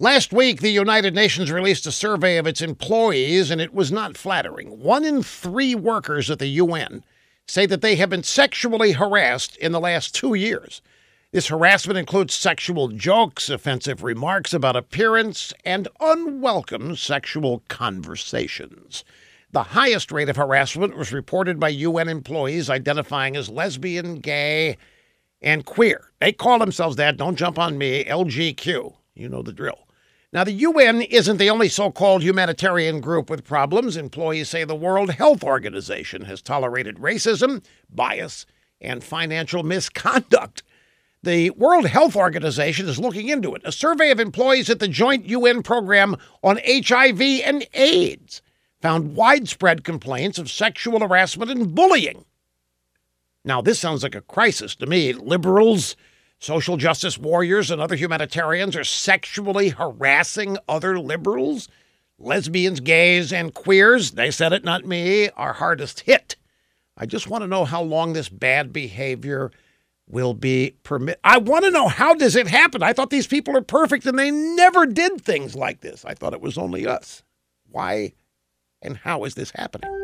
Last week, the United Nations released a survey of its employees, and it was not flattering. One in three workers at the UN say that they have been sexually harassed in the last two years. This harassment includes sexual jokes, offensive remarks about appearance, and unwelcome sexual conversations. The highest rate of harassment was reported by UN employees identifying as lesbian, gay, and queer. They call themselves that, don't jump on me, LGQ. You know the drill. Now, the UN isn't the only so called humanitarian group with problems. Employees say the World Health Organization has tolerated racism, bias, and financial misconduct. The World Health Organization is looking into it. A survey of employees at the joint UN program on HIV and AIDS found widespread complaints of sexual harassment and bullying. Now, this sounds like a crisis to me. Liberals, Social justice warriors and other humanitarians are sexually harassing other liberals. Lesbians, gays, and queers, they said it, not me, are hardest hit. I just want to know how long this bad behavior will be permit. I want to know how does it happen? I thought these people are perfect and they never did things like this. I thought it was only us. Why and how is this happening?